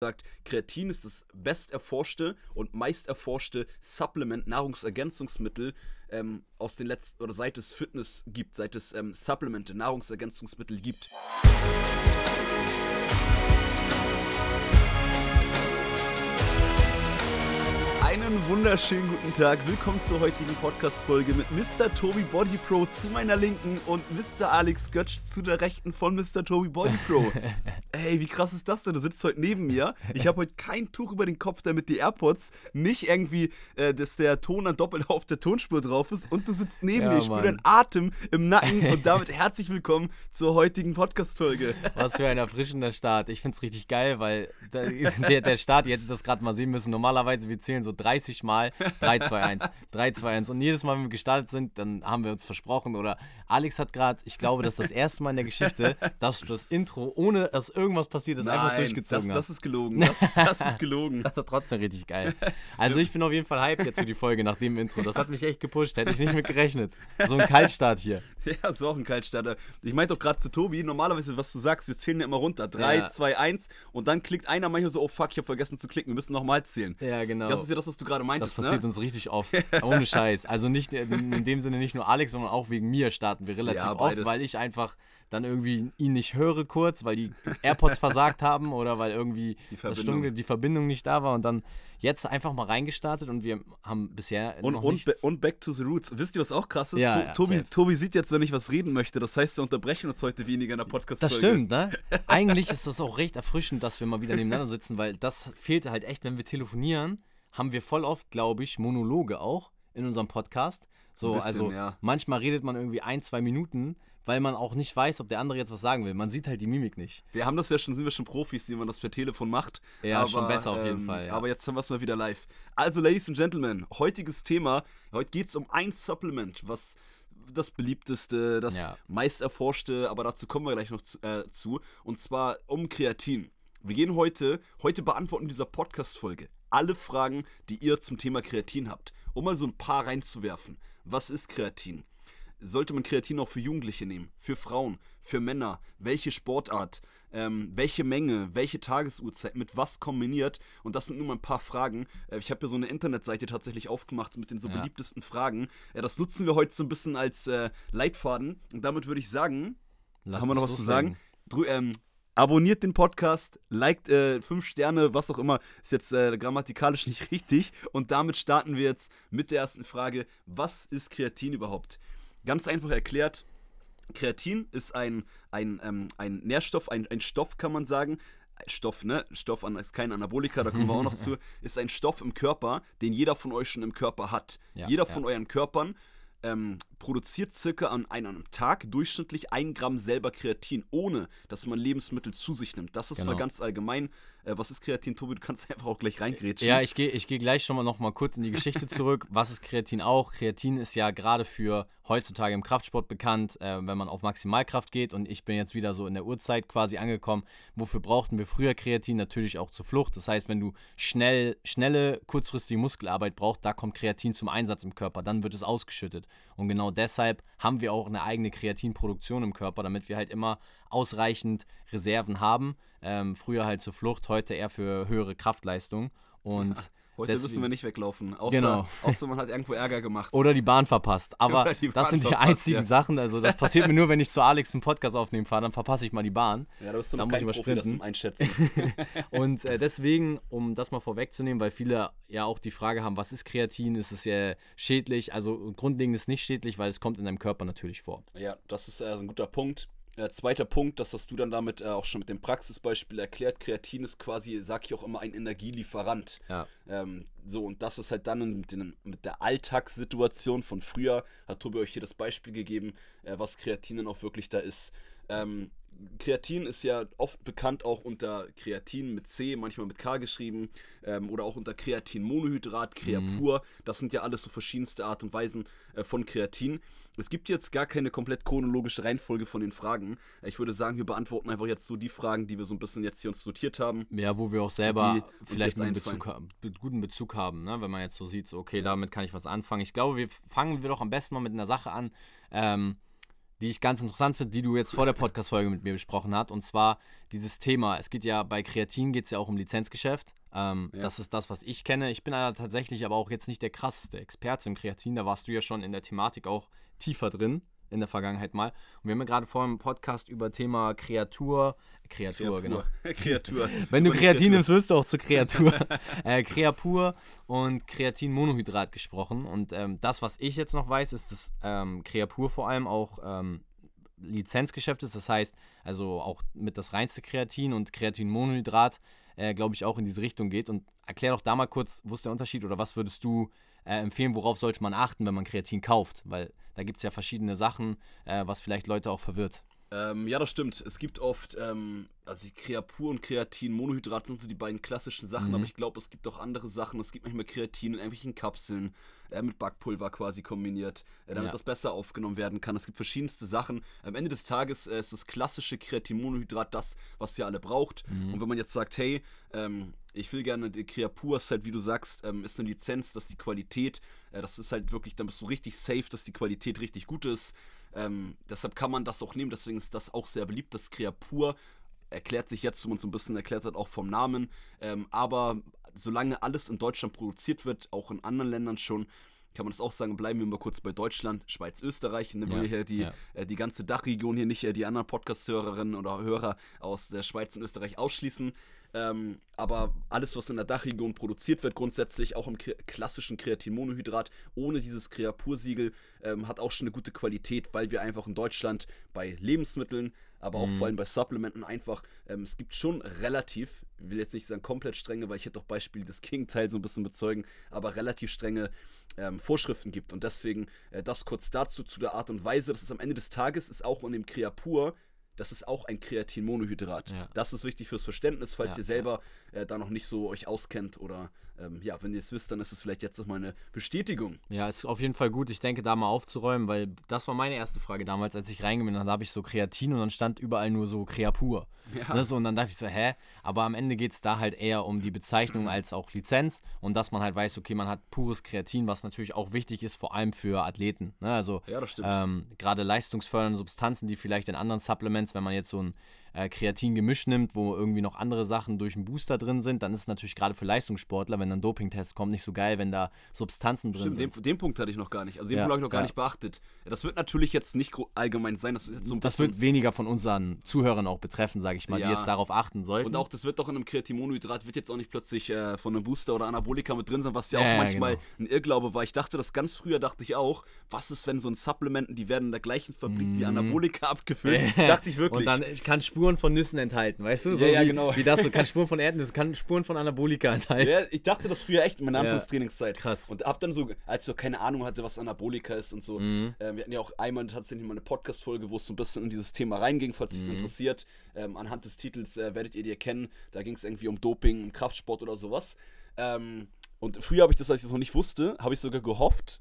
sagt, Kreatin ist das best erforschte und meist erforschte Supplement, Nahrungsergänzungsmittel ähm, aus den letzten oder seit es Fitness gibt, seit es ähm, Supplemente, Nahrungsergänzungsmittel gibt. Einen wunderschönen guten Tag. Willkommen zur heutigen Podcast-Folge mit Mr. Tobi Body Pro zu meiner Linken und Mr. Alex Götsch zu der Rechten von Mr. Tobi Body Pro. Ey, wie krass ist das denn? Du sitzt heute neben mir. Ich habe heute kein Tuch über den Kopf, damit die AirPods nicht irgendwie, äh, dass der Ton dann doppelt auf der Tonspur drauf ist und du sitzt neben Ja, mir. Ich spüre deinen Atem im Nacken und damit herzlich willkommen zur heutigen Podcast-Folge. Was für ein erfrischender Start. Ich find's richtig geil, weil der, der Start, ihr hättet das gerade mal sehen müssen. Normalerweise, wir zählen so 30 Mal 3, 2, 1, 3, 2, 1. Und jedes Mal, wenn wir gestartet sind, dann haben wir uns versprochen. Oder Alex hat gerade, ich glaube, das ist das erste Mal in der Geschichte, dass du das Intro, ohne dass irgendwas passiert ist, einfach das, durchgezogen das hast. ist gelogen. Das, das ist gelogen. Das war trotzdem richtig geil. Also ich bin auf jeden Fall hyped jetzt für die Folge nach dem Intro. Das hat mich echt gepusht, hätte ich nicht mit gerechnet. So ein Kaltstart hier. Ja, ist auch ein Kaltstarter. Ich meinte doch gerade zu Tobi, normalerweise, was du sagst, wir zählen ja immer runter. 3, Ja. 2, 1 und dann klickt einer manchmal so, oh fuck, ich habe vergessen zu klicken, wir müssen nochmal zählen. Ja, genau. Das ist ja das, was du gerade Das meintest, passiert ne? uns richtig oft. Ohne Scheiß. Also nicht in in dem Sinne nicht nur Alex, sondern auch wegen mir starten wir relativ Ja, oft, weil ich einfach dann irgendwie ihn nicht höre kurz, weil die AirPods versagt haben oder weil irgendwie Die Verbindung. Stunde, die Verbindung nicht da war und dann jetzt einfach mal reingestartet und wir haben bisher Und, noch und, nichts. und back to the roots. Wisst ihr, was auch krass ist? Ja, ja, Tobi. Tobi sieht jetzt, wenn ich was reden möchte. Das heißt, wir unterbrechen uns heute weniger in der Podcast-Folge. das stimmt, ne? Eigentlich ist das auch recht erfrischend, dass wir mal wieder nebeneinander sitzen, weil das fehlt halt echt, wenn wir telefonieren, haben wir voll oft, glaube ich, Monologe auch in unserem Podcast. So, bisschen, also ja. manchmal redet man irgendwie ein, zwei Minuten, weil man auch nicht weiß, ob der andere jetzt was sagen will. Man sieht halt die Mimik nicht. Wir haben das ja schon, sind wir schon Profis, wie man das per Telefon macht. Ja, aber, schon besser auf jeden ähm, Fall, ja. Aber jetzt haben wir es mal wieder live. Also, Ladies and Gentlemen, heutiges Thema. Heute geht es um ein Supplement, was das beliebteste, das Ja. meist erforschte, aber dazu kommen wir gleich noch zu, äh, zu. Und zwar um Kreatin. Wir gehen heute, heute beantworten in dieser Podcast-Folge alle Fragen, die ihr zum Thema Kreatin habt. Um mal so ein paar reinzuwerfen. Was ist Kreatin? sollte man Kreatin auch für Jugendliche nehmen, für Frauen, für Männer, welche Sportart, ähm, welche Menge, welche Tagesuhrzeit, mit was kombiniert. Und das sind nur mal ein paar Fragen. Äh, ich habe hier so eine Internetseite tatsächlich aufgemacht mit den so Ja. beliebtesten Fragen. Äh, das nutzen wir heute so ein bisschen als äh, Leitfaden. Und damit würde ich sagen, Lass haben wir noch was zu loslegen. sagen? Drü ähm, abonniert den Podcast, liked äh, fünf Sterne, was auch immer, ist jetzt äh, grammatikalisch nicht richtig. Und damit starten wir jetzt mit der ersten Frage. Was ist Kreatin überhaupt? Ganz einfach erklärt, Kreatin ist ein, ein, ähm, ein Nährstoff, ein, ein Stoff, kann man sagen. Stoff, ne? Stoff an, ist kein Anabolika, da kommen wir auch noch zu. Ist ein Stoff im Körper, den jeder von euch schon im Körper hat. Ja, jeder ja. von euren Körpern ähm, produziert circa an einem Tag durchschnittlich ein Gramm selber Kreatin, ohne dass man Lebensmittel zu sich nimmt. Das ist mal Genau. ganz allgemein. Äh, was ist Kreatin, Tobi? Du kannst einfach auch gleich reingrätschen. Ja, ich gehe ich geh gleich schon mal noch mal kurz in die Geschichte zurück. Was ist Kreatin auch? Kreatin ist ja gerade für heutzutage im Kraftsport bekannt, äh, wenn man auf Maximalkraft geht. Und ich bin jetzt wieder so in der Uhrzeit quasi angekommen. Wofür brauchten wir früher Kreatin? Natürlich auch zur Flucht. Das heißt, wenn du schnell, schnelle, kurzfristige Muskelarbeit brauchst, da kommt Kreatin zum Einsatz im Körper. Dann wird es ausgeschüttet. Und genau deshalb haben wir auch eine eigene Kreatinproduktion im Körper, damit wir halt immer ausreichend Reserven haben. Ähm, früher halt zur Flucht, heute eher für höhere Kraftleistung. Und Heute deswegen- müssen wir nicht weglaufen. Außer, Genau. außer man hat irgendwo Ärger gemacht. Oder die Bahn verpasst. Aber die das Bahn sind die einzigen ja. Sachen. Also das passiert mir nur, wenn ich zu Alex einen Podcast aufnehmen fahre, dann verpasse ich mal die Bahn. ja, da bist du da noch muss ich Profi, das übersprinten. zum Einschätzen. Und äh, deswegen, um das mal vorwegzunehmen, weil viele ja auch die Frage haben, was ist Kreatin? Ist es ja schädlich? Also grundlegend ist es nicht schädlich, weil es kommt in deinem Körper natürlich vor. Ja, das ist äh, ein guter Punkt. Äh, zweiter Punkt, das hast du dann damit äh, auch schon mit dem Praxisbeispiel erklärt. Kreatin ist quasi, sag ich auch immer, ein Energielieferant. Ja. Ähm, so, und das ist halt dann mit, den, mit der Alltagssituation von früher, hat Tobi euch hier das Beispiel gegeben, äh, was Kreatin dann auch wirklich da ist. Ähm, Kreatin ist ja oft bekannt auch unter Kreatin mit C, manchmal mit K geschrieben, ähm, oder auch unter Kreatinmonohydrat, Creapur. Das sind ja alles so verschiedenste Art und Weisen äh, von Kreatin. Es gibt jetzt gar keine komplett chronologische Reihenfolge von den Fragen. Ich würde sagen, wir beantworten einfach jetzt so die Fragen, die wir so ein bisschen jetzt hier uns notiert haben. Ja, wo wir auch selber vielleicht einen. Bezug, guten Bezug haben, ne? wenn man jetzt so sieht, so, okay, damit kann ich was anfangen. Ich glaube, wir fangen wir doch am besten mal mit einer Sache an. Ähm, die ich ganz interessant finde, die du jetzt vor der Podcast-Folge mit mir besprochen hast. Und zwar dieses Thema. Es geht ja bei Kreatin geht es ja auch um Lizenzgeschäft. Ähm, ja. Das ist das, was ich kenne. Ich bin aber tatsächlich aber auch jetzt nicht der krasseste Experte im Kreatin. Da warst du ja schon in der Thematik auch tiefer drin in der Vergangenheit mal. Und wir haben ja gerade vor im Podcast über Thema Kreatur, Kreatur, Kreatur. genau. Kreatur. Wenn du Kreatin nimmst, wirst du auch zur Kreatur. äh, Kreapur und Kreatinmonohydrat gesprochen. Und ähm, das, was ich jetzt noch weiß, ist, dass ähm, Kreapur vor allem auch ähm, Lizenzgeschäft ist. Das heißt, also auch mit das reinste Kreatin und Kreatinmonohydrat, äh, glaube ich, auch in diese Richtung geht. Und erklär doch da mal kurz, wo ist der Unterschied oder was würdest du äh, empfehlen, worauf sollte man achten, wenn man Kreatin kauft? Weil da gibt es ja verschiedene Sachen, äh, was vielleicht Leute auch verwirrt. Ähm, ja, das stimmt. Es gibt oft, ähm, also Kreapur und Kreatin, Monohydrat sind so die beiden klassischen Sachen, mhm. aber ich glaube, es gibt auch andere Sachen. Es gibt manchmal Kreatin in irgendwelchen Kapseln, äh, mit Backpulver quasi kombiniert, äh, damit ja. das besser aufgenommen werden kann. Es gibt verschiedenste Sachen. Am Ende des Tages äh, ist das klassische Kreatin-Monohydrat das, was ihr alle braucht. Mhm. Und wenn man jetzt sagt, hey, ähm, ich will gerne die Kreapur, ist halt, wie du sagst, ähm, ist eine Lizenz, dass die Qualität, äh, das ist halt wirklich, dann bist du richtig safe, dass die Qualität richtig gut ist. Ähm, deshalb kann man das auch nehmen, deswegen ist das auch sehr beliebt. Das Kreapur erklärt sich jetzt, und so ein bisschen erklärt hat, auch vom Namen. Ähm, aber solange alles in Deutschland produziert wird, auch in anderen Ländern schon, kann man das auch sagen, bleiben wir mal kurz bei Deutschland, Schweiz, Österreich. Ne, ja, wir hier die, ja. äh, die ganze Dachregion hier nicht, äh, die anderen Podcast-Hörerinnen oder Hörer aus der Schweiz und Österreich ausschließen. Ähm, aber alles, was in der Dachregion produziert wird, grundsätzlich auch im klassischen Kreatinmonohydrat, ohne dieses Kreapur-Siegel, ähm, hat auch schon eine gute Qualität, weil wir einfach in Deutschland bei Lebensmitteln, aber auch mhm. vor allem bei Supplementen einfach, ähm, es gibt schon relativ, ich will jetzt nicht sagen komplett strenge, weil ich hätte auch Beispiele des Gegenteils so ein bisschen bezeugen, aber relativ strenge ähm, Vorschriften gibt. Und deswegen äh, das kurz dazu, zu der Art und Weise, dass es am Ende des Tages ist auch in dem Kreapur das ist auch ein Kreatinmonohydrat. Ja. Das ist wichtig fürs Verständnis, falls ja, ihr selber ja. äh, da noch nicht so euch auskennt oder ähm, ja, wenn ihr es wisst, dann ist es vielleicht jetzt noch mal eine Bestätigung. Ja, ist auf jeden Fall gut, ich denke, da mal aufzuräumen, weil das war meine erste Frage damals, als ich reingegangen bin, da habe ich so Kreatin und dann stand überall nur so Kreapur. Ja. Ne, so, und dann dachte ich so, hä? Aber am Ende geht es da halt eher um die Bezeichnung als auch Lizenz und dass man halt weiß, okay, man hat pures Kreatin, was natürlich auch wichtig ist, vor allem für Athleten. Ne? Also ja, ähm, gerade leistungsfördernde Substanzen, die vielleicht in anderen Supplements, wenn man jetzt so ein äh, Kreatin-Gemisch nimmt, wo irgendwie noch andere Sachen durch einen Booster drin sind, dann ist es natürlich gerade für Leistungssportler, wenn dann Dopingtest kommt, nicht so geil, wenn da Substanzen drin Stimmt, sind. Den, den Punkt hatte ich noch gar nicht. Also den ja, Punkt habe ich noch gar ja. nicht beachtet. Das wird natürlich jetzt nicht allgemein sein. Das, so ein das wird weniger von unseren Zuhörern auch betreffen, sage ich mal, ja. die jetzt darauf achten sollten. Und auch das wird doch in einem Kreatinmonohydrat, wird jetzt auch nicht plötzlich äh, von einem Booster oder Anabolika mit drin sein, was ja auch manchmal genau. ein Irrglaube war. Ich dachte das ganz früher, dachte ich auch, was ist, wenn so ein Supplementen, die werden in der gleichen Fabrik mm. wie mhm. Anabolika abgefüllt? dachte ich wirklich. Und dann kann Spuren von Nüssen enthalten weißt du? So ja, ja, wie, genau. Wie das so, kann Spuren von Erdnüssen, kann Spuren von Anabolika enthalten. Ja, ich dachte das früher echt in meiner Anfangstrainingszeit. Ja, krass. Und hab dann so, als ich so keine Ahnung hatte, was Anabolika ist und so, mhm. äh, wir hatten ja auch einmal tatsächlich mal eine Podcast-Folge, wo es so ein bisschen in dieses Thema reinging, falls mhm. dich interessiert. Ähm, anhand des Titels äh, werdet ihr die erkennen. Da ging es irgendwie um Doping, um Kraftsport oder sowas. Ähm, und früher habe ich das, als ich es noch nicht wusste, habe ich sogar gehofft,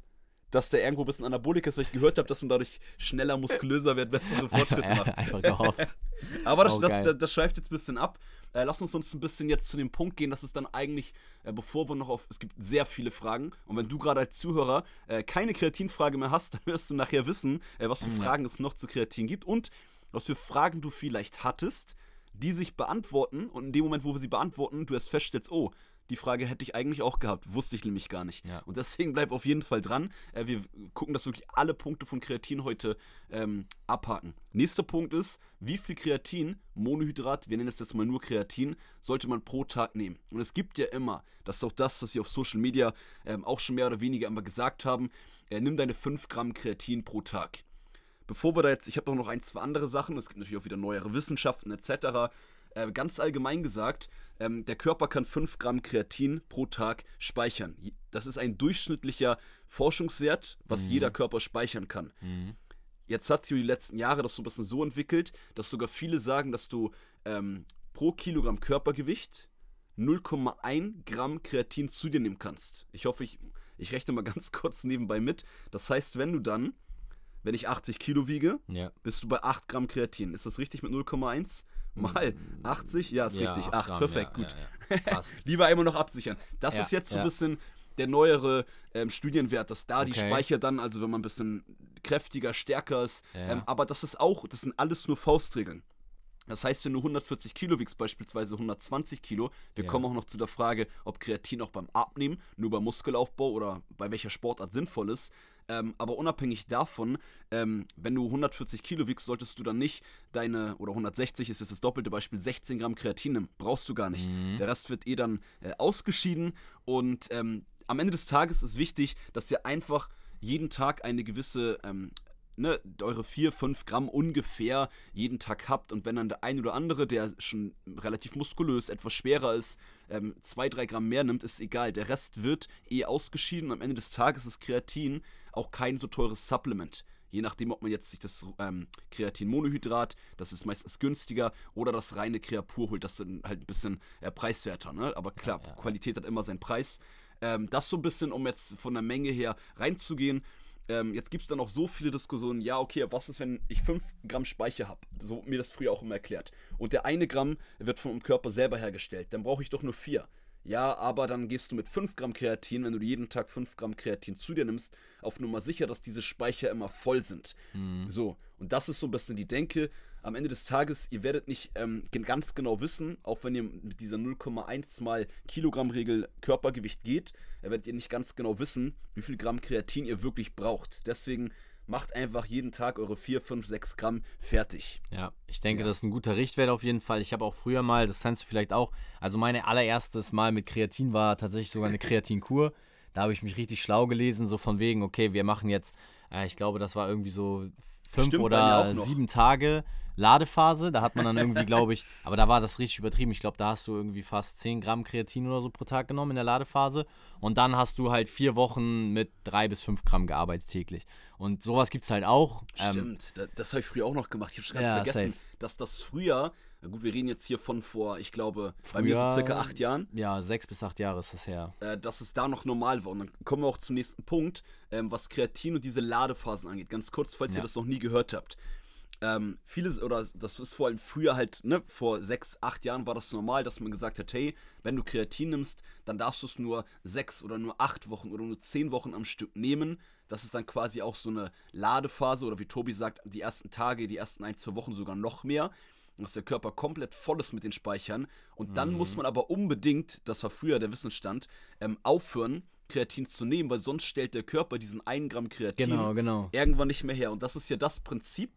dass der irgendwo ein bisschen Anabolik ist, weil ich gehört habe, dass man dadurch schneller, muskulöser wird, bessere Fortschritte macht. Einfach gehofft. Aber das, oh, das, das, schweift jetzt ein bisschen ab. Äh, lass uns uns ein bisschen jetzt zu dem Punkt gehen, dass es dann eigentlich, äh, bevor wir noch auf, es gibt sehr viele Fragen und wenn du gerade als Zuhörer äh, keine Kreatinfrage mehr hast, dann wirst du nachher wissen, äh, was für mhm. Fragen es noch zu Kreatin gibt und was für Fragen du vielleicht hattest, die sich beantworten und in dem Moment, wo wir sie beantworten, du erst feststellst, oh, die Frage hätte ich eigentlich auch gehabt, wusste ich nämlich gar nicht. Ja. Und deswegen bleib auf jeden Fall dran. Äh, wir gucken, dass wirklich alle Punkte von Kreatin heute ähm, abhaken. Nächster Punkt ist, wie viel Kreatin, Monohydrat, wir nennen es jetzt mal nur Kreatin, sollte man pro Tag nehmen. Und es gibt ja immer, das ist auch das, was sie auf Social Media ähm, auch schon mehr oder weniger immer gesagt haben, äh, nimm deine 5 Gramm Kreatin pro Tag. Bevor wir da jetzt, ich habe noch ein, zwei andere Sachen, es gibt natürlich auch wieder neuere Wissenschaften etc. Äh, ganz allgemein gesagt, ähm, der Körper kann 5 Gramm Kreatin pro Tag speichern. Das ist ein durchschnittlicher Forschungswert, was mhm. jeder Körper speichern kann. Mhm. Jetzt hat sich die letzten Jahre das so ein bisschen so entwickelt, dass sogar viele sagen, dass du ähm, pro Kilogramm Körpergewicht 0,1 Gramm Kreatin zu dir nehmen kannst. Ich hoffe, ich, ich rechne mal ganz kurz nebenbei mit. Das heißt, wenn du dann, wenn ich 80 Kilo wiege, ja. bist du bei 8 Gramm Kreatin. Ist das richtig mit 0,1? Mal 80, ja, ist ja, richtig. 8, Gramm, perfekt, ja, gut. Ja, Lieber einmal noch absichern. Das ist jetzt so ein bisschen der neuere ähm, Studienwert, dass da okay. die Speicher dann, also wenn man ein bisschen kräftiger, stärker ist. Ähm, aber das ist auch, das sind alles nur Faustregeln. Das heißt, wenn du 140 Kilo wiegst, beispielsweise 120 Kilo, wir kommen auch noch zu der Frage, ob Kreatin auch beim Abnehmen, nur beim Muskelaufbau oder bei welcher Sportart sinnvoll ist. Ähm, aber unabhängig davon, ähm, wenn du 140 Kilo wiegst, solltest du dann nicht deine, oder 160 ist jetzt das doppelte Beispiel, 16 Gramm Kreatin nehmen. Brauchst du gar nicht. Mhm. Der Rest wird eh dann äh, ausgeschieden und ähm, am Ende des Tages ist wichtig, dass ihr einfach jeden Tag eine gewisse ähm, ne, eure 4, 5 Gramm ungefähr jeden Tag habt und wenn dann der ein oder andere, der schon relativ muskulös, etwas schwerer ist, 2, 3 Gramm mehr nimmt, ist egal. Der Rest wird eh ausgeschieden und am Ende des Tages ist Kreatin auch kein so teures Supplement. Je nachdem, ob man jetzt sich das ähm, Kreatinmonohydrat, das ist meistens günstiger, oder das reine Kreapur holt, das ist dann halt ein bisschen äh, preiswerter. Ne? Aber klar, Ja, ja. Qualität hat immer seinen Preis. Ähm, das so ein bisschen, um jetzt von der Menge her reinzugehen. Ähm, jetzt gibt es dann auch so viele Diskussionen, ja, okay, was ist, wenn ich 5 Gramm Speicher habe? So mir das früher auch immer erklärt. Und der eine Gramm wird vom Körper selber hergestellt. Dann brauche ich doch nur 4. Ja, aber dann gehst du mit 5 Gramm Kreatin, wenn du jeden Tag 5 Gramm Kreatin zu dir nimmst, auf Nummer sicher, dass diese Speicher immer voll sind. So, und das ist so ein bisschen die Denke. Am Ende des Tages, ihr werdet nicht ähm, ganz genau wissen, auch wenn ihr mit dieser 0,1 mal Kilogramm-Regel Körpergewicht geht, werdet ihr nicht ganz genau wissen, wie viel Gramm Kreatin ihr wirklich braucht. Deswegen macht einfach jeden Tag eure 4, 5, 6 Gramm fertig. Ja, ich denke, Ja. das ist ein guter Richtwert auf jeden Fall. Ich habe auch früher mal, das kennst du vielleicht auch, also mein allererstes Mal mit Kreatin war tatsächlich sogar eine Kreatinkur. Da habe ich mich richtig schlau gelesen, so von wegen, okay, wir machen jetzt, äh, ich glaube, das war irgendwie so fünf Stimmt, oder sieben Tage Ladephase. Da hat man dann irgendwie, glaube ich, aber da war das richtig übertrieben. Ich glaube, da hast du irgendwie fast 10 Gramm Kreatin oder so pro Tag genommen in der Ladephase. Und dann hast du halt vier Wochen mit drei bis fünf Gramm gearbeitet täglich. Und sowas gibt es halt auch. Ähm, Stimmt, da- das habe ich früher auch noch gemacht. Ich habe schon ganz Ja, vergessen, safe. dass das früher, na gut, wir reden jetzt hier von vor, ich glaube, bei mir so Früher- circa acht Jahren, ja, sechs bis acht Jahre ist das her. äh, dass es da noch normal war. Und dann kommen wir auch zum nächsten Punkt, ähm, was Kreatin und diese Ladephasen angeht. Ganz kurz, falls ihr Ja. das noch nie gehört habt. Ähm, vieles, oder das ist vor allem früher halt, ne, vor sechs, acht Jahren war das normal, dass man gesagt hat, hey, wenn du Kreatin nimmst, dann darfst du es nur sechs oder nur acht Wochen oder nur zehn Wochen am Stück nehmen. Das ist dann quasi auch so eine Ladephase oder wie Tobi sagt, die ersten Tage, die ersten ein, zwei Wochen sogar noch mehr. Dass der Körper komplett voll ist mit den Speichern. Und dann muss man aber unbedingt, das war früher der Wissensstand, ähm, aufhören, Kreatin zu nehmen, weil sonst stellt der Körper diesen 1 Gramm Kreatin Genau, genau. irgendwann nicht mehr her. Und das ist ja das Prinzip,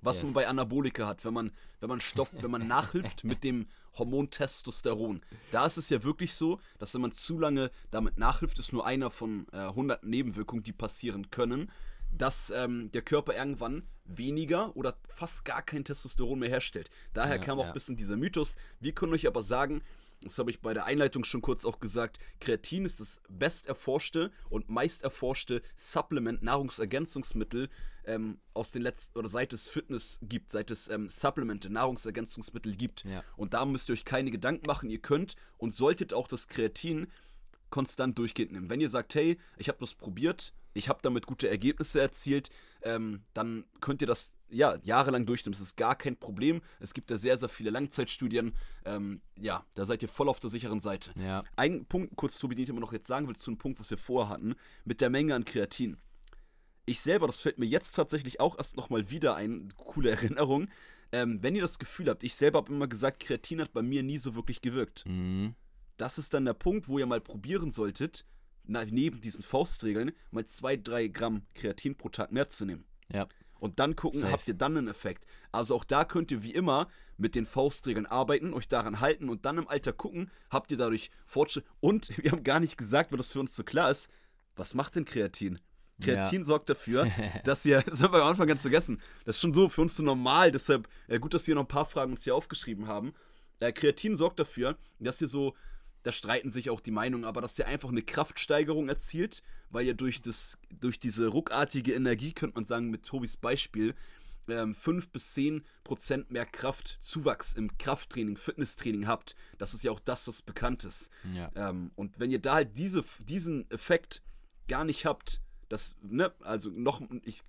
was man Yes. bei Anabolika hat, wenn man, wenn man Stoff, wenn man nachhilft mit dem Hormon Testosteron. Da ist es ja wirklich so, dass wenn man zu lange damit nachhilft, ist nur einer von äh, 100 Nebenwirkungen, die passieren können, dass ähm, der Körper irgendwann weniger oder fast gar kein Testosteron mehr herstellt. Daher Ja, kam auch ja. ein bisschen dieser Mythos. Wir können euch aber sagen, das habe ich bei der Einleitung schon kurz auch gesagt, Kreatin ist das best erforschte und meist erforschte Supplement, Nahrungsergänzungsmittel ähm, aus den letzten, oder seit es Fitness gibt, seit es ähm, Supplemente, Nahrungsergänzungsmittel gibt. Ja. Und da müsst ihr euch keine Gedanken machen. Ihr könnt und solltet auch das Kreatin konstant durchgehend nehmen. Wenn ihr sagt, hey, ich habe das probiert, ich habe damit gute Ergebnisse erzielt, ähm, dann könnt ihr das ja jahrelang durchnehmen. Das ist gar kein Problem. Es gibt da sehr, sehr viele Langzeitstudien. Ähm, ja, da seid ihr voll auf der sicheren Seite. Ja. Ein Punkt, kurz Tobi, den ich immer noch jetzt sagen will, zu einem Punkt, was wir vorher hatten, mit der Menge an Kreatin. Ich selber, das fällt mir jetzt tatsächlich auch erst nochmal wieder ein, coole Erinnerung. Ähm, wenn ihr das Gefühl habt, ich selber habe immer gesagt, Kreatin hat bei mir nie so wirklich gewirkt Mhm. das ist dann der Punkt, wo ihr mal probieren solltet, neben diesen Faustregeln mal 2-3 Gramm Kreatin pro Tag mehr zu nehmen. Ja. Und dann gucken, Safe. habt ihr dann einen Effekt. Also auch da könnt ihr wie immer mit den Faustregeln arbeiten, euch daran halten und dann im Alter gucken, habt ihr dadurch Fortschritt. Und wir haben gar nicht gesagt, weil das für uns so klar ist, was macht denn Kreatin? Kreatin sorgt dafür, dass ihr, das haben wir am Anfang ganz vergessen, das ist schon so für uns so normal, deshalb äh, gut, dass wir noch ein paar Fragen uns hier aufgeschrieben haben. Äh, Kreatin sorgt dafür, dass ihr so, da streiten sich auch die Meinungen, aber dass ihr einfach eine Kraftsteigerung erzielt, weil ihr durch, das, durch diese ruckartige Energie, könnte man sagen, mit Tobis Beispiel, ähm, 5 bis 10 Prozent mehr Kraftzuwachs im Krafttraining, Fitnesstraining habt. Das ist ja auch das, was bekannt ist. Ja. Ähm, und wenn ihr da halt diese, diesen Effekt gar nicht habt, das, ne, also noch, ich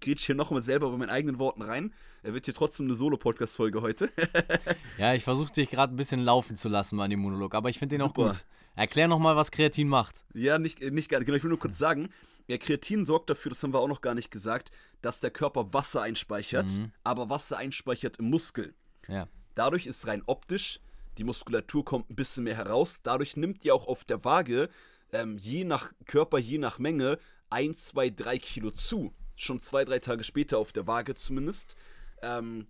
grätsch hier nochmal selber bei meinen eigenen Worten rein. Er wird hier trotzdem eine Solo-Podcast-Folge heute. Ja, ich versuche dich gerade ein bisschen laufen zu lassen bei dem Monolog, aber ich finde den auch Super. gut. Erklär nochmal, was Kreatin macht. ja, nicht, nicht gar genau. Ich will nur kurz sagen, Ja, Kreatin sorgt dafür, das haben wir auch noch gar nicht gesagt, dass der Körper Wasser einspeichert, Mhm. aber Wasser einspeichert im Muskel. Ja. Dadurch ist rein optisch, die Muskulatur kommt ein bisschen mehr heraus. Dadurch nimmt ihr auch auf der Waage, ähm, je nach Körper, je nach Menge, 1, 2, 3 Kilo zu. Schon zwei, drei Tage später auf der Waage zumindest. Ähm,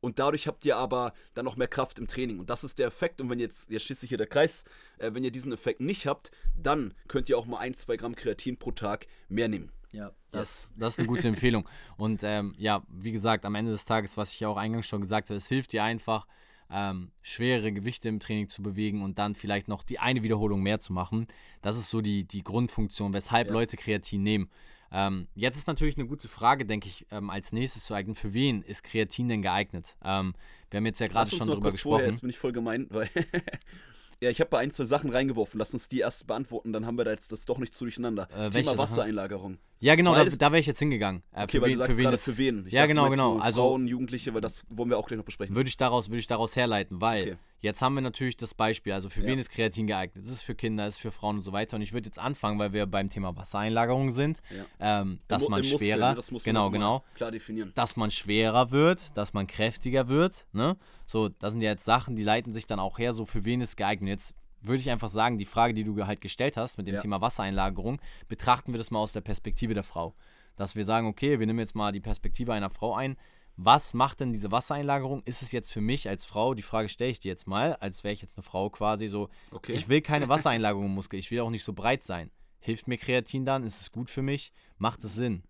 und dadurch habt ihr aber dann noch mehr Kraft im Training. Und das ist der Effekt. Und wenn jetzt, jetzt schließt sich hier der Kreis, äh, wenn ihr diesen Effekt nicht habt, dann könnt ihr auch mal 1, 2 Gramm Kreatin pro Tag mehr nehmen. Ja, das, das ist eine gute Empfehlung. Und ähm, ja, wie gesagt, am Ende des Tages, was ich ja auch eingangs schon gesagt habe, es hilft dir einfach, ähm, schwere Gewichte im Training zu bewegen und dann vielleicht noch die eine Wiederholung mehr zu machen. Das ist so die, die Grundfunktion, weshalb Ja. Leute Kreatin nehmen. Ähm, jetzt ist natürlich eine gute Frage, denke ich, ähm, als nächstes zu eignen. Für wen ist Kreatin denn geeignet? Ähm, wir haben jetzt ja gerade schon drüber kurz vorher, gesprochen. jetzt bin ich voll gemein, weil. ja, ich habe bei ein, zwei Sachen reingeworfen. Lass uns die erst beantworten, dann haben wir da jetzt das doch nicht zu durcheinander. Äh, Thema? Wassereinlagerung. Ja, genau, Weil da, da wäre ich jetzt hingegangen. Äh, Okay, für weil wen, du sagst für wen gerade für wen. Ich ja, dachte, genau, genau. So also Frauen, Jugendliche, weil das wollen wir auch gleich noch besprechen. würde ich daraus, würde ich daraus herleiten, weil Okay. Jetzt haben wir natürlich das Beispiel, also für Ja. wen ist Kreatin geeignet? Es ist für Kinder, es ist für Frauen und so weiter. Und ich würde jetzt anfangen, weil wir beim Thema Wassereinlagerung sind, Ja. ähm, dass Im- man im Muskel, schwerer, ne, das muss man genau, genau, Klar definieren. dass man schwerer wird, dass man kräftiger wird, ne? So, das sind ja jetzt Sachen, die leiten sich dann auch her, so für wen ist geeignet. Jetzt würde ich einfach sagen, die Frage, die du halt gestellt hast mit dem Ja. Thema Wassereinlagerung, betrachten wir das mal aus der Perspektive der Frau. Dass wir sagen, okay, wir nehmen jetzt mal die Perspektive einer Frau ein. Was macht denn diese Wassereinlagerung? Ist es jetzt für mich als Frau, die Frage stelle ich dir jetzt mal, als wäre ich jetzt eine Frau quasi so, Okay. ich will keine Wassereinlagerung im Muskel, ich will auch nicht so breit sein. Hilft mir Kreatin dann? Ist es gut für mich? Macht es Sinn?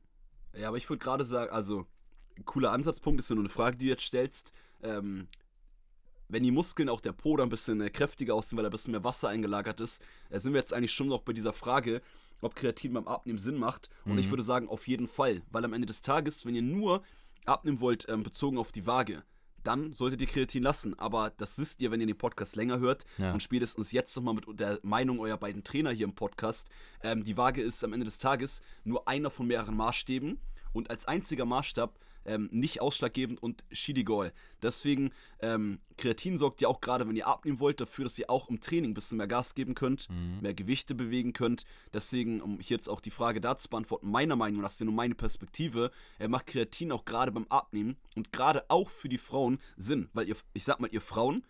Ja, aber ich würde gerade sagen, also, cooler Ansatzpunkt ist ja nur eine Frage, die du jetzt stellst. Ähm, wenn die Muskeln, auch der Po, da ein bisschen äh, kräftiger aussehen, weil da ein bisschen mehr Wasser eingelagert ist, äh, sind wir jetzt eigentlich schon noch bei dieser Frage, ob Kreatin beim Abnehmen Sinn macht. Und ich Mhm. würde sagen, auf jeden Fall. Weil am Ende des Tages, wenn ihr nur abnehmen wollt, ähm, bezogen auf die Waage, dann solltet ihr Kreatin lassen. Aber das wisst ihr, wenn ihr den Podcast länger hört. Ja. Und spätestens jetzt nochmal mit der Meinung eurer beiden Trainer hier im Podcast. Ähm, die Waage ist am Ende des Tages nur einer von mehreren Maßstäben. Und als einziger Maßstab ähm, nicht ausschlaggebend und Schidigol. Deswegen, ähm, Kreatin sorgt ja auch gerade, wenn ihr abnehmen wollt, dafür, dass ihr auch im Training ein bisschen mehr Gas geben könnt, mehr Gewichte bewegen könnt. Deswegen, um hier jetzt auch die Frage dazu zu beantworten, meiner Meinung nach, das ist ja nur meine Perspektive, äh, macht Kreatin auch gerade beim Abnehmen und gerade auch für die Frauen Sinn. Weil ihr, ich sag mal, ihr Frauen,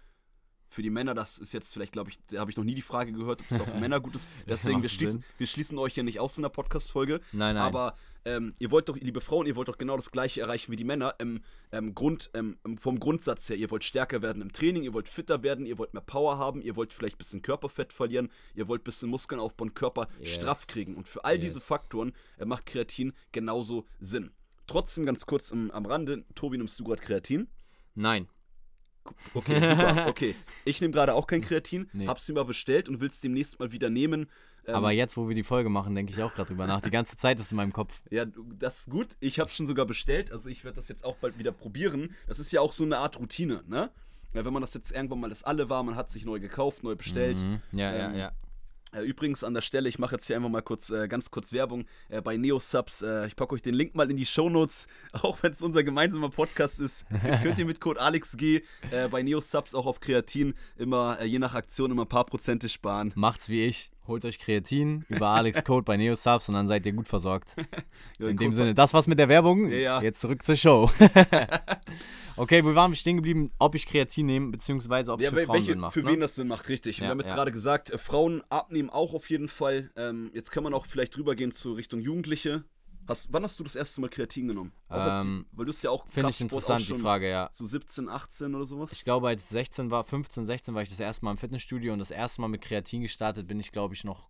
für die Männer, das ist jetzt vielleicht, glaube ich, da habe ich noch nie die Frage gehört, ob es auch für Männer gut ist. Deswegen, wir schließen, wir schließen euch ja nicht aus in der Podcast-Folge. Nein, nein. Aber ähm, ihr wollt doch, liebe Frauen, ihr wollt doch genau das Gleiche erreichen wie die Männer im, ähm, Grund, ähm, vom Grundsatz her. Ihr wollt stärker werden im Training, ihr wollt fitter werden, ihr wollt mehr Power haben, ihr wollt vielleicht ein bisschen Körperfett verlieren, ihr wollt ein bisschen Muskeln aufbauen, Körper Yes. straff kriegen. Und für all diese Yes. Faktoren äh, macht Kreatin genauso Sinn. Trotzdem ganz kurz im, am Rande, Tobi, nimmst du gerade Kreatin? Nein. Okay, super. Okay, ich nehme gerade auch kein Kreatin, Nee. hab's mir mal bestellt und will's demnächst mal wieder nehmen. Ähm, Aber jetzt, wo wir die Folge machen, denke ich auch gerade drüber nach. Die ganze Zeit ist in meinem Kopf. Ja, das ist gut. Ich habe schon sogar bestellt. Also ich werde das jetzt auch bald wieder probieren. Das ist ja auch so eine Art Routine, ne? Ja, wenn man das jetzt irgendwann mal das alle war, man hat sich neu gekauft, neu bestellt. Mhm. Ja, Ähm, ja, ja. Äh, übrigens an der Stelle, ich mache jetzt hier einfach mal kurz, äh, ganz kurz Werbung äh, bei NeoSubs. Äh, ich packe euch den Link mal in die Shownotes, auch wenn es unser gemeinsamer Podcast ist. könnt ihr mit Code AlexG äh, bei NeoSubs auch auf Kreatin immer, äh, je nach Aktion, immer ein paar Prozente sparen. Macht's wie ich. Holt euch Kreatin über Alex Code bei NeoSubs und dann seid ihr gut versorgt. Ja, In dem Sinne, das war's mit der Werbung. Ja, ja. Jetzt zurück zur Show. okay, wo waren wir stehen geblieben? Ob ich Kreatin nehme, beziehungsweise ob es für Frauen welche, Sinn macht. für ne? wen das Sinn macht, richtig. Wir haben jetzt gerade gesagt, äh, Frauen abnehmen auch auf jeden Fall. Ähm, jetzt kann man auch vielleicht rübergehen zur Richtung Jugendliche. Hast, wann hast du das erste Mal Kreatin genommen? Auch als, Ähm, weil du es ja auch Finde ich interessant, die Frage, ja. So 17, 18 oder sowas? Ich glaube, als ich 16 war, 15, 16 war ich das erste Mal im Fitnessstudio und das erste Mal mit Kreatin gestartet bin ich, glaube ich, noch.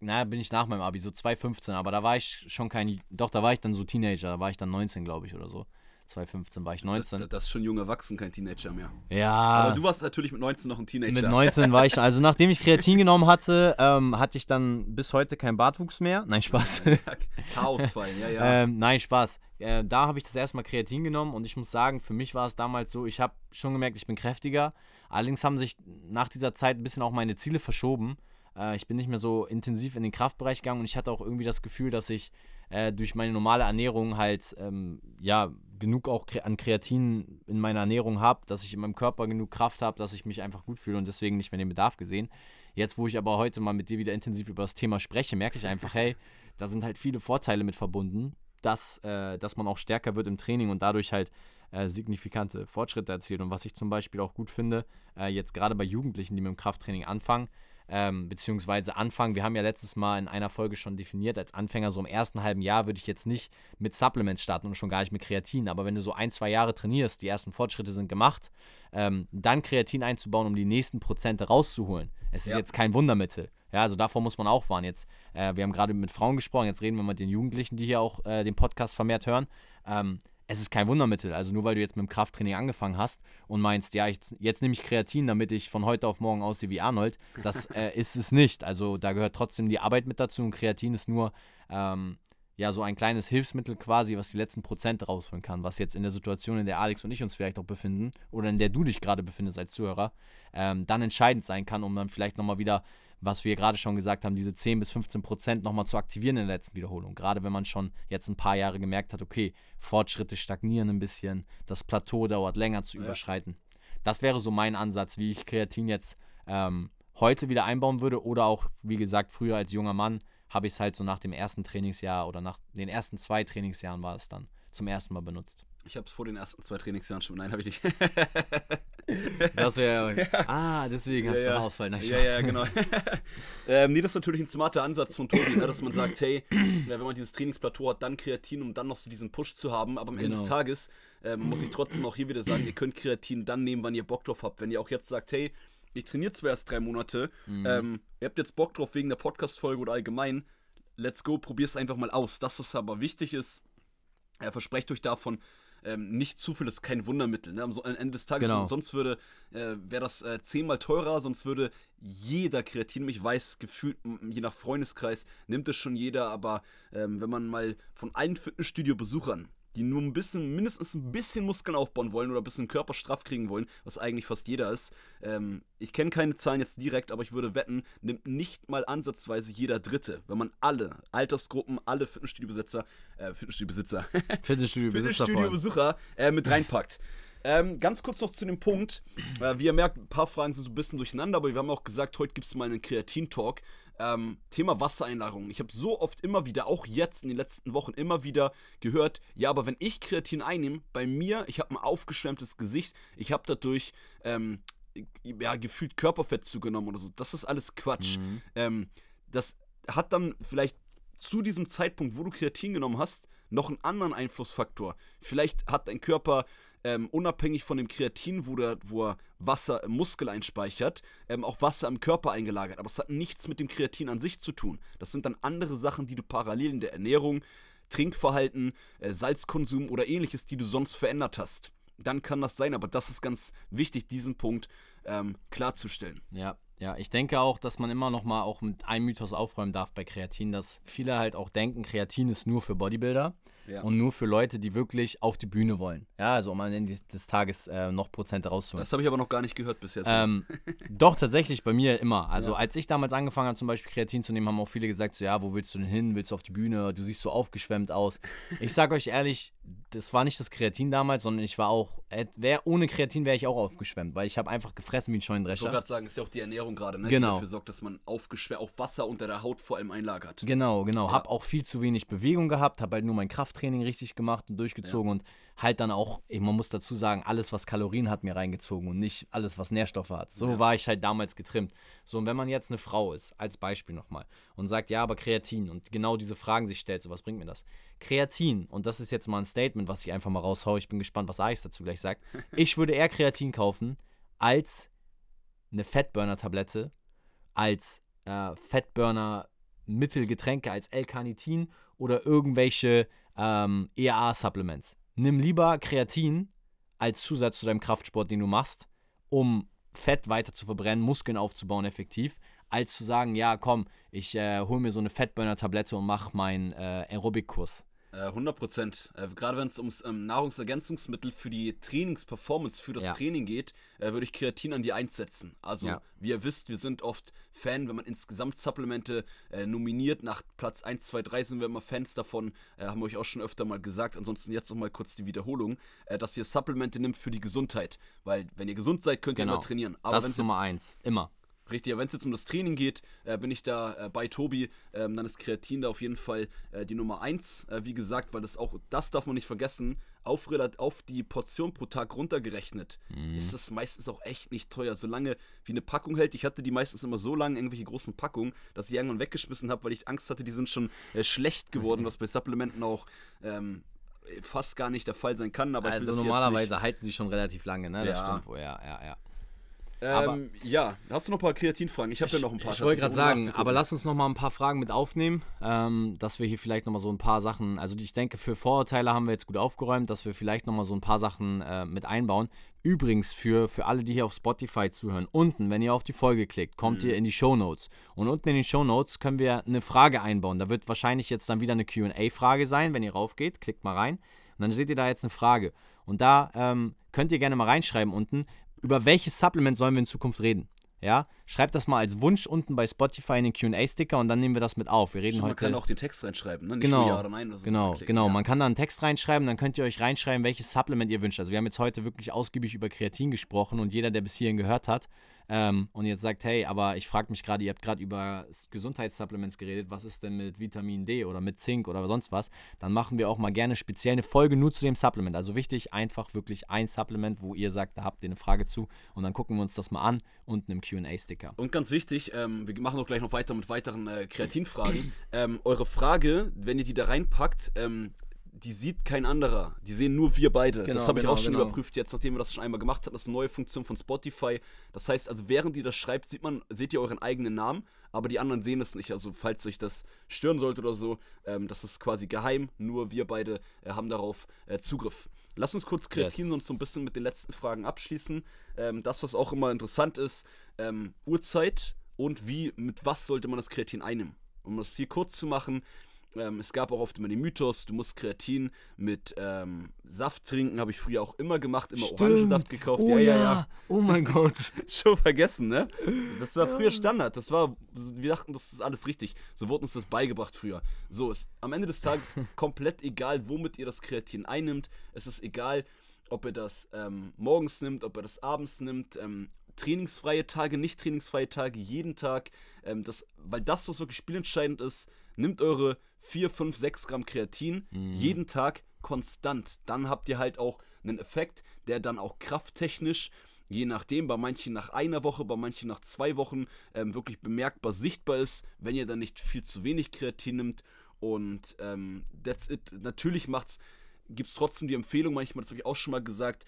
Naja, bin ich nach meinem Abi, so 2015, aber da war ich schon kein. Doch, da war ich dann so Teenager, da war ich dann 19, glaube ich, oder so. 2015 war ich 19. Das, das ist schon jung erwachsen, kein Teenager mehr. ja. Aber du warst natürlich mit 19 noch ein Teenager. Mit 19 war ich, also nachdem ich Kreatin genommen hatte, ähm, hatte ich dann bis heute keinen Bartwuchs mehr. Nein, Spaß. Chaos fallen, ja, ja. ähm, nein, Spaß. Äh, da habe ich das erste Mal Kreatin genommen und ich muss sagen, für mich war es damals so, ich habe schon gemerkt, ich bin kräftiger. Allerdings haben sich nach dieser Zeit ein bisschen auch meine Ziele verschoben. Äh, ich bin nicht mehr so intensiv in den Kraftbereich gegangen und ich hatte auch irgendwie das Gefühl, dass ich äh, durch meine normale Ernährung halt, ähm, ja, genug auch an Kreatin in meiner Ernährung habe, dass ich in meinem Körper genug Kraft habe, dass ich mich einfach gut fühle und deswegen nicht mehr den Bedarf gesehen. Jetzt, wo ich aber heute mal mit dir wieder intensiv über das Thema spreche, merke ich einfach, hey, da sind halt viele Vorteile mit verbunden, dass, äh, dass man auch stärker wird im Training und dadurch halt äh, signifikante Fortschritte erzielt. Und was ich zum Beispiel auch gut finde, äh, jetzt gerade bei Jugendlichen, die mit dem Krafttraining anfangen, ähm, beziehungsweise anfangen. Wir haben ja letztes Mal in einer Folge schon definiert, als Anfänger so im ersten halben Jahr würde ich jetzt nicht mit Supplements starten und schon gar nicht mit Kreatin. Aber wenn du so ein, zwei Jahre trainierst, die ersten Fortschritte sind gemacht, ähm, dann Kreatin einzubauen, um die nächsten Prozente rauszuholen. Es ist ja. jetzt kein Wundermittel. Ja, also davor muss man auch warnen. Jetzt, äh, wir haben gerade mit Frauen gesprochen, jetzt reden wir mit den Jugendlichen, die hier auch äh, den Podcast vermehrt hören. Ähm, es ist kein Wundermittel. Also nur weil du jetzt mit dem Krafttraining angefangen hast und meinst, ja, jetzt, jetzt nehme ich Kreatin, damit ich von heute auf morgen aussehe wie Arnold, das äh, ist es nicht. Also da gehört trotzdem die Arbeit mit dazu und Kreatin ist nur ähm, ja so ein kleines Hilfsmittel quasi, was die letzten Prozent rausholen kann, was jetzt in der Situation, in der Alex und ich uns vielleicht auch befinden oder in der du dich gerade befindest als Zuhörer, ähm, dann entscheidend sein kann, um dann vielleicht nochmal wieder was wir gerade schon gesagt haben, diese 10 bis 15 Prozent nochmal zu aktivieren in der letzten Wiederholung. Gerade wenn man schon jetzt ein paar Jahre gemerkt hat, okay, Fortschritte stagnieren ein bisschen, das Plateau dauert länger zu ja. überschreiten. Das wäre so mein Ansatz, wie ich Kreatin jetzt ähm, heute wieder einbauen würde oder auch, wie gesagt, früher als junger Mann habe ich es halt so nach dem ersten Trainingsjahr oder nach den ersten zwei Trainingsjahren war es dann zum ersten Mal benutzt. Ich habe es vor den ersten zwei Trainingsjahren schon. Nein, habe ich nicht. das wäre. Ja. Ah, deswegen hast ja, du einen Ausfall. Nein, ja, ja, genau. ähm, nee, das ist natürlich ein smarter Ansatz von Tobi, ne, dass man sagt, hey, wenn man dieses Trainingsplateau hat, dann Kreatin, um dann noch so diesen Push zu haben. Aber am Ende des genau. Tages ähm, muss ich trotzdem auch hier wieder sagen, ihr könnt Kreatin dann nehmen, wann ihr Bock drauf habt. Wenn ihr auch jetzt sagt, hey, ich trainiere zwar erst drei Monate, mhm. ähm, ihr habt jetzt Bock drauf wegen der Podcast-Folge oder allgemein, let's go, probier's einfach mal aus. Das, was aber wichtig ist, er versprecht euch davon, ähm, nicht zu viel ist kein Wundermittel. Ne? Am, Ende des Tages, genau. sonst würde, äh, wäre das äh, zehnmal teurer, sonst würde jeder Kreatin, ich weiß, gefühlt, je nach Freundeskreis, nimmt es schon jeder, aber ähm, wenn man mal von allen Fitnessstudio-Besuchern die nur ein bisschen, mindestens ein bisschen Muskeln aufbauen wollen oder ein bisschen Körper straff kriegen wollen, was eigentlich fast jeder ist. Ähm, ich kenne keine Zahlen jetzt direkt, aber ich würde wetten, nimmt nicht mal ansatzweise jeder Dritte, wenn man alle Altersgruppen, alle Fitnessstudio-Besitzer, äh, Fitnessstudio-Besitzer, Fitnessstudio-Besucher Fitnessstudio äh, mit reinpackt. Ähm, ganz kurz noch zu dem Punkt. Äh, wie ihr merkt, ein paar Fragen sind so ein bisschen durcheinander, aber wir haben auch gesagt, heute gibt es mal einen Kreatin-Talk. Ähm, Thema Wassereinlagerung. Ich habe so oft immer wieder, auch jetzt in den letzten Wochen, immer wieder gehört, ja, aber wenn ich Kreatin einnehme, bei mir, ich habe ein aufgeschwemmtes Gesicht, ich habe dadurch ähm, ja, gefühlt Körperfett zugenommen oder so. Das ist alles Quatsch. Mhm. Ähm, das hat dann vielleicht zu diesem Zeitpunkt, wo du Kreatin genommen hast, noch einen anderen Einflussfaktor. Vielleicht hat dein Körper ähm, unabhängig von dem Kreatin, wo, der, wo er Wasser im Muskel einspeichert, ähm, auch Wasser im Körper eingelagert. Aber es hat nichts mit dem Kreatin an sich zu tun. Das sind dann andere Sachen, die du parallel in der Ernährung, Trinkverhalten, äh, Salzkonsum oder ähnliches, die du sonst verändert hast. Dann kann das sein, aber das ist ganz wichtig, diesen Punkt ähm, klarzustellen. Ja, ja, ich denke auch, dass man immer noch mal auch mit einem Mythos aufräumen darf bei Kreatin, dass viele halt auch denken, Kreatin ist nur für Bodybuilder ja. und nur für Leute, die wirklich auf die Bühne wollen. Ja, also um am Ende des Tages äh, noch Prozente rauszuholen. Das habe ich aber noch gar nicht gehört bis jetzt. Ähm, doch, tatsächlich bei mir immer. Also ja. als ich damals angefangen habe, zum Beispiel Kreatin zu nehmen, haben auch viele gesagt, so ja, wo willst du denn hin? Willst du auf die Bühne? Du siehst so aufgeschwemmt aus. Ich sage euch ehrlich, das war nicht das Kreatin damals, sondern ich war auch, wär, ohne Kreatin wäre ich auch aufgeschwemmt, weil ich habe einfach gefressen wie ein Scheunendrescher. Ich wollte gerade sagen, ist ja auch die Ernährung gerade, ne? Genau. Die dafür sorgt, dass man aufgeschwemmt, auch Wasser unter der Haut vor allem einlagert. Genau, genau. Ja. Hab auch viel zu wenig Bewegung gehabt, habe halt nur mein Krafttraining richtig gemacht und durchgezogen ja. und halt dann auch, man muss dazu sagen, alles, was Kalorien hat, mir reingezogen und nicht alles, was Nährstoffe hat. So ja. war ich halt damals getrimmt. So, und wenn man jetzt eine Frau ist, als Beispiel nochmal, und sagt, ja, aber Kreatin und genau diese Fragen sich stellt, so was bringt mir das? Kreatin, und das ist jetzt mal ein Statement, was ich einfach mal raushaue, ich bin gespannt, was Alex dazu gleich sagt. Ich würde eher Kreatin kaufen als eine Fettburner-Tablette, als äh, Fettburner-Mittelgetränke, als L-Carnitin oder irgendwelche ähm, EAA-Supplements. Nimm lieber Kreatin als Zusatz zu deinem Kraftsport, den du machst, um Fett weiter zu verbrennen, Muskeln aufzubauen effektiv, als zu sagen, ja, komm, ich äh, hole mir so eine Fettburner-Tablette und mache meinen äh, Aerobic-Kurs. 100 äh, Prozent. Äh, gerade wenn es ums ähm, Nahrungsergänzungsmittel für die Trainingsperformance, für das ja. Training geht, äh, würde ich Kreatin an die 1 setzen. Also, ja. wie ihr wisst, wir sind oft Fan, wenn man insgesamt Supplemente nominiert. Nach Platz 1, 2, 3 sind wir immer Fans davon. Haben wir euch auch schon öfter mal gesagt. Ansonsten jetzt noch mal kurz die Wiederholung, dass ihr Supplemente nimmt für die Gesundheit. Weil, wenn ihr gesund seid, könnt ihr genau. immer trainieren. Aber das ist Nummer 1. Immer Richtig, wenn es jetzt um das Training geht, äh, bin ich da äh, bei Tobi. Ähm, dann ist Kreatin da auf jeden Fall äh, die Nummer 1. Äh, wie gesagt, weil das auch, das darf man nicht vergessen, auf, auf die Portion pro Tag runtergerechnet, mhm. ist das meistens auch echt nicht teuer. Solange wie eine Packung hält, ich hatte die meistens immer so lange, irgendwelche großen Packungen, dass ich irgendwann weggeschmissen habe, weil ich Angst hatte, die sind schon äh, schlecht geworden, mhm. was bei Supplementen auch ähm, fast gar nicht der Fall sein kann. Aber also normalerweise halten sie schon relativ lange, ne? Das ja. stimmt wohl, ja, ja, ja. Ähm, ja, hast du noch ein paar Kreatinfragen? Ich habe ja noch ein paar. Ich wollte gerade sagen, aber lass uns noch mal ein paar Fragen mit aufnehmen, ähm, dass wir hier vielleicht noch mal so ein paar Sachen, also ich denke, für Vorurteile haben wir jetzt gut aufgeräumt, dass wir vielleicht noch mal so ein paar Sachen äh, mit einbauen. Übrigens, für, für alle, die hier auf Spotify zuhören, unten, wenn ihr auf die Folge klickt, kommt mhm. ihr in die Show Notes. Und unten in den Show Notes können wir eine Frage einbauen. Da wird wahrscheinlich jetzt dann wieder eine QA-Frage sein, wenn ihr raufgeht. Klickt mal rein. Und dann seht ihr da jetzt eine Frage. Und da ähm, könnt ihr gerne mal reinschreiben unten, über welches Supplement sollen wir in Zukunft reden? Ja, schreibt das mal als Wunsch unten bei Spotify in den QA-Sticker und dann nehmen wir das mit auf. Wir reden Stimmt, heute. Man kann auch den Text reinschreiben, ne? Nicht genau, ja oder nein. Das genau, genau. Ja. Man kann da einen Text reinschreiben, dann könnt ihr euch reinschreiben, welches Supplement ihr wünscht. Also, wir haben jetzt heute wirklich ausgiebig über Kreatin gesprochen und jeder, der bis hierhin gehört hat, ähm, und jetzt sagt, hey, aber ich frage mich gerade, ihr habt gerade über Gesundheitssupplements geredet, was ist denn mit Vitamin D oder mit Zink oder sonst was, dann machen wir auch mal gerne speziell eine Folge nur zu dem Supplement. Also wichtig, einfach wirklich ein Supplement, wo ihr sagt, da habt ihr eine Frage zu und dann gucken wir uns das mal an unten im QA-Sticker. Und ganz wichtig, ähm, wir machen auch gleich noch weiter mit weiteren äh, Kreatinfragen. ähm, eure Frage, wenn ihr die da reinpackt, ähm, die sieht kein anderer. Die sehen nur wir beide. Genau, das habe ich genau, auch schon genau. überprüft, jetzt nachdem wir das schon einmal gemacht haben. Das ist eine neue Funktion von Spotify. Das heißt, also während ihr das schreibt, sieht man, seht ihr euren eigenen Namen, aber die anderen sehen es nicht. Also falls euch das stören sollte oder so, ähm, das ist quasi geheim. Nur wir beide äh, haben darauf äh, Zugriff. Lass uns kurz kreativ yes. und so ein bisschen mit den letzten Fragen abschließen. Ähm, das, was auch immer interessant ist, ähm, Uhrzeit und wie, mit was sollte man das Kreatin einnehmen? Um das hier kurz zu machen, ähm, es gab auch oft immer den Mythos, du musst Kreatin mit ähm, Saft trinken, habe ich früher auch immer gemacht, immer Stimmt. Orangensaft gekauft. Oh ja, ja, ja. Oh mein Gott. Schon vergessen, ne? Das war früher Standard. Das war, wir dachten, das ist alles richtig. So wurde uns das beigebracht früher. So ist am Ende des Tages komplett egal, womit ihr das Kreatin einnimmt. Es ist egal, ob ihr das ähm, morgens nimmt, ob ihr das abends nimmt. Ähm, trainingsfreie Tage, nicht trainingsfreie Tage, jeden Tag. Ähm, das, weil das, was wirklich spielentscheidend ist, nimmt eure 4, 5, 6 Gramm Kreatin mhm. jeden Tag konstant. Dann habt ihr halt auch einen Effekt, der dann auch krafttechnisch, je nachdem, bei manchen nach einer Woche, bei manchen nach zwei Wochen, ähm, wirklich bemerkbar sichtbar ist, wenn ihr dann nicht viel zu wenig Kreatin nimmt. Und ähm, that's it. Natürlich macht's, gibt es trotzdem die Empfehlung, manchmal, das habe ich auch schon mal gesagt,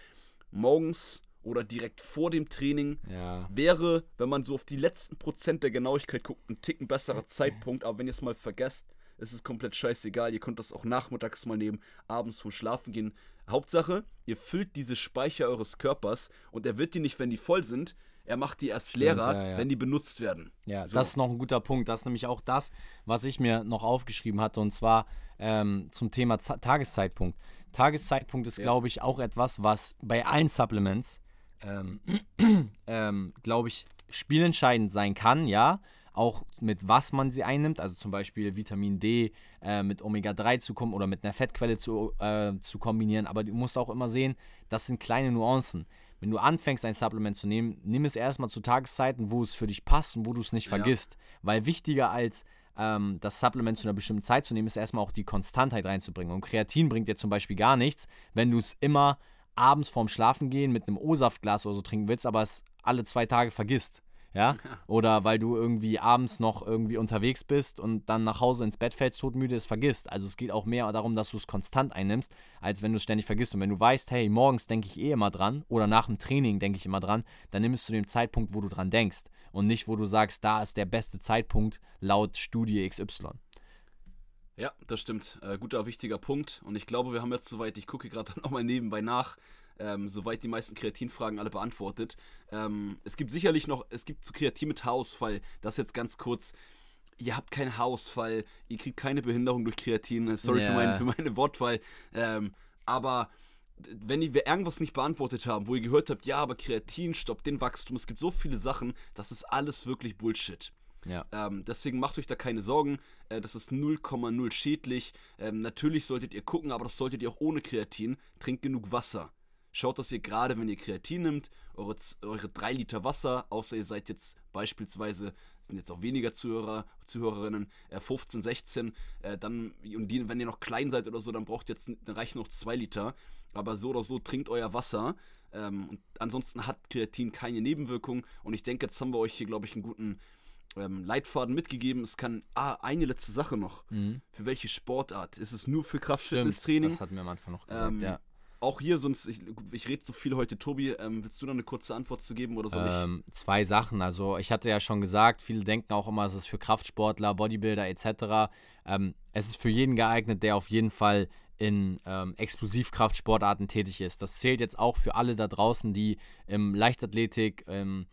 morgens oder direkt vor dem Training ja. wäre, wenn man so auf die letzten Prozent der Genauigkeit guckt, ein Ticken besserer Zeitpunkt. Aber wenn ihr es mal vergesst, ist es komplett scheißegal. Ihr könnt das auch nachmittags mal nehmen, abends vom Schlafen gehen. Hauptsache, ihr füllt diese Speicher eures Körpers und er wird die nicht, wenn die voll sind. Er macht die erst leerer, ja, ja. wenn die benutzt werden. Ja, so. das ist noch ein guter Punkt. Das ist nämlich auch das, was ich mir noch aufgeschrieben hatte, und zwar ähm, zum Thema Z Tageszeitpunkt. Tageszeitpunkt ist, glaube ich, auch etwas, was bei allen Supplements, ähm, ähm, glaube ich, spielentscheidend sein kann, ja auch mit was man sie einnimmt, also zum Beispiel Vitamin D äh, mit Omega-3 zu kommen oder mit einer Fettquelle zu, äh, zu kombinieren. Aber du musst auch immer sehen, das sind kleine Nuancen. Wenn du anfängst, ein Supplement zu nehmen, nimm es erstmal zu Tageszeiten, wo es für dich passt und wo du es nicht vergisst. Ja. Weil wichtiger als ähm, das Supplement zu einer bestimmten Zeit zu nehmen, ist erstmal auch die Konstantheit reinzubringen. Und Kreatin bringt dir zum Beispiel gar nichts, wenn du es immer abends vorm Schlafengehen mit einem O-Saftglas oder so trinken willst, aber es alle zwei Tage vergisst ja? Oder weil du irgendwie abends noch irgendwie unterwegs bist und dann nach Hause ins Bett fällst, todmüde es vergisst. Also es geht auch mehr darum, dass du es konstant einnimmst, als wenn du es ständig vergisst. Und wenn du weißt, hey, morgens denke ich eh immer dran oder nach dem Training denke ich immer dran, dann nimm es zu dem Zeitpunkt, wo du dran denkst und nicht, wo du sagst, da ist der beste Zeitpunkt laut Studie XY. Ja, das stimmt. Äh, guter, wichtiger Punkt. Und ich glaube, wir haben jetzt soweit, ich gucke gerade nochmal nebenbei nach, ähm, soweit die meisten Kreatinfragen alle beantwortet. Ähm, es gibt sicherlich noch, es gibt zu Kreatin mit Haarausfall, das jetzt ganz kurz. Ihr habt keinen Haarausfall, ihr kriegt keine Behinderung durch Kreatin. Äh, sorry yeah. für, mein, für meine Wortwahl. Ähm, aber wenn wir irgendwas nicht beantwortet haben, wo ihr gehört habt, ja, aber Kreatin stoppt den Wachstum, es gibt so viele Sachen, das ist alles wirklich Bullshit. Ja. Ähm, deswegen macht euch da keine Sorgen. Äh, das ist 0,0 schädlich. Ähm, natürlich solltet ihr gucken, aber das solltet ihr auch ohne Kreatin. Trinkt genug Wasser. schaut, dass ihr gerade, wenn ihr Kreatin nimmt, eure, eure 3 Liter Wasser, außer ihr seid jetzt beispielsweise, sind jetzt auch weniger Zuhörer, Zuhörerinnen, äh, 15, 16, äh, dann, und die, wenn ihr noch klein seid oder so, dann braucht jetzt, dann reichen noch 2 Liter. Aber so oder so trinkt euer Wasser. Ähm, und ansonsten hat Kreatin keine Nebenwirkungen. Und ich denke, jetzt haben wir euch hier, glaube ich, einen guten ähm, Leitfaden mitgegeben. Es kann, ah, eine letzte Sache noch. Mhm. Für welche Sportart? Ist es nur für Kraftfitnesstraining? Das hatten wir am Anfang noch gesagt, Ähm, ja. Auch hier, sonst, ich, ich rede so viel heute, Tobi, ähm, willst du da eine kurze Antwort zu geben oder soll Ähm, zwei Sachen. Also ich hatte ja schon gesagt, viele denken auch immer, es ist für Kraftsportler, Bodybuilder etc. Ähm, es ist für jeden geeignet, der auf jeden Fall in ähm, Explosivkraftsportarten tätig ist. Das zählt jetzt auch für alle da draußen, die im Leichtathletik im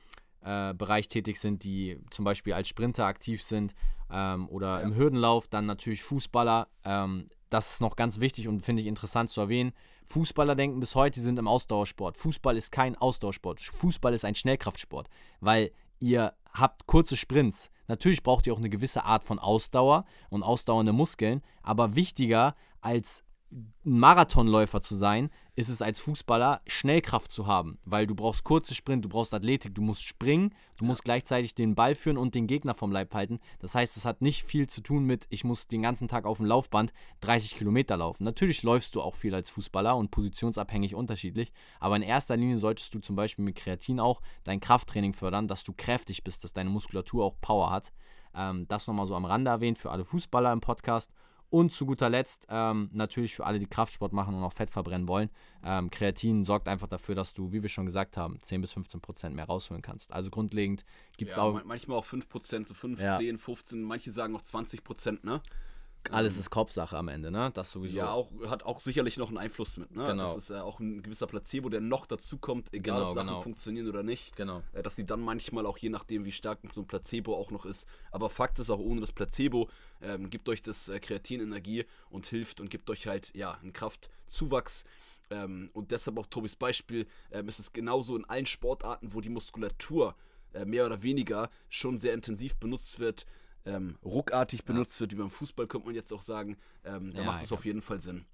äh, Bereich tätig sind, die zum Beispiel als Sprinter aktiv sind ähm, oder Ja. im Hürdenlauf, dann natürlich Fußballer. Ähm, das ist noch ganz wichtig und finde ich interessant zu erwähnen. Fußballer denken bis heute, sie sind im Ausdauersport. Fußball ist kein Ausdauersport. Fußball ist ein Schnellkraftsport, weil ihr habt kurze Sprints. Natürlich braucht ihr auch eine gewisse Art von Ausdauer und ausdauernde Muskeln, aber wichtiger als Marathonläufer zu sein, ist es als Fußballer Schnellkraft zu haben, weil du brauchst kurze Sprint, du brauchst Athletik, du musst springen, du musst gleichzeitig den Ball führen und den Gegner vom Leib halten. Das heißt, es hat nicht viel zu tun mit, ich muss den ganzen Tag auf dem Laufband 30 Kilometer laufen. Natürlich läufst du auch viel als Fußballer und positionsabhängig unterschiedlich, aber in erster Linie solltest du zum Beispiel mit Kreatin auch dein Krafttraining fördern, dass du kräftig bist, dass deine Muskulatur auch Power hat. Ähm, das nochmal so am Rande erwähnt für alle Fußballer im Podcast. Und zu guter Letzt ähm, natürlich für alle, die Kraftsport machen und auch Fett verbrennen wollen. Ähm, Kreatin sorgt einfach dafür, dass du, wie wir schon gesagt haben, 10 bis 15 Prozent mehr rausholen kannst. Also grundlegend gibt es ja, auch, man- manchmal auch 5%, so 5, Ja. 10, 15, manche sagen auch 20%, ne? Alles ist Kopfsache am Ende, ne? Das sowieso. Ja, auch, hat auch sicherlich noch einen Einfluss mit, ne? Genau. Das ist äh, auch ein gewisser Placebo, der noch dazu kommt, egal Genau, ob Sachen genau. funktionieren oder nicht. Genau. Äh, dass die dann manchmal auch je nachdem, wie stark so ein Placebo auch noch ist. Aber Fakt ist auch, ohne das Placebo ähm, gibt euch das äh, Kreatin Energie und hilft und gibt euch halt, ja, einen Kraftzuwachs. Ähm, und deshalb auch Tobis Beispiel, ähm, ist es genauso in allen Sportarten, wo die Muskulatur äh, mehr oder weniger schon sehr intensiv benutzt wird, ähm, ruckartig benutzt wird, wie beim Fußball könnte man jetzt auch sagen, ähm, da Ja, macht es auf jeden Fall Sinn.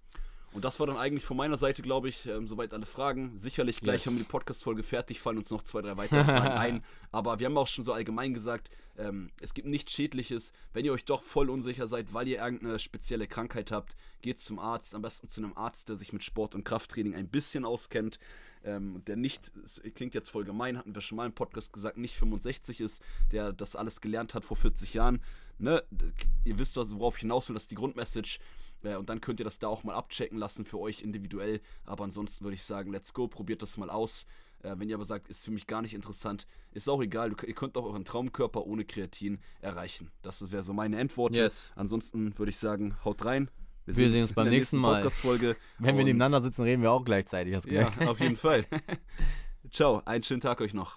Und das war dann eigentlich von meiner Seite, glaube ich, ähm, soweit alle Fragen. Sicherlich gleich Yes. haben wir die Podcast-Folge fertig, fallen uns noch zwei, drei weitere Fragen ein. Aber wir haben auch schon so allgemein gesagt, ähm, es gibt nichts Schädliches. Wenn ihr euch doch voll unsicher seid, weil ihr irgendeine spezielle Krankheit habt, geht zum Arzt. Am besten zu einem Arzt, der sich mit Sport und Krafttraining ein bisschen auskennt. Ähm, der nicht, es klingt jetzt voll gemein, hatten wir schon mal im Podcast gesagt, nicht 65 ist, der das alles gelernt hat vor 40 Jahren. Ne? Ihr wisst, was, worauf ich hinaus will, das ist die Grundmessage. Äh, und dann könnt ihr das da auch mal abchecken lassen für euch individuell. Aber ansonsten würde ich sagen, let's go, probiert das mal aus. Äh, wenn ihr aber sagt, ist für mich gar nicht interessant, ist auch egal. Du, ihr könnt auch euren Traumkörper ohne Kreatin erreichen. Das wäre so meine Endworte. Yes. Ansonsten würde ich sagen, haut rein. Wir sehen uns beim nächsten Mal. Wenn wir nebeneinander sitzen, reden wir auch gleichzeitig. Hast du Ja, auf jeden Fall. Ciao, einen schönen Tag euch noch.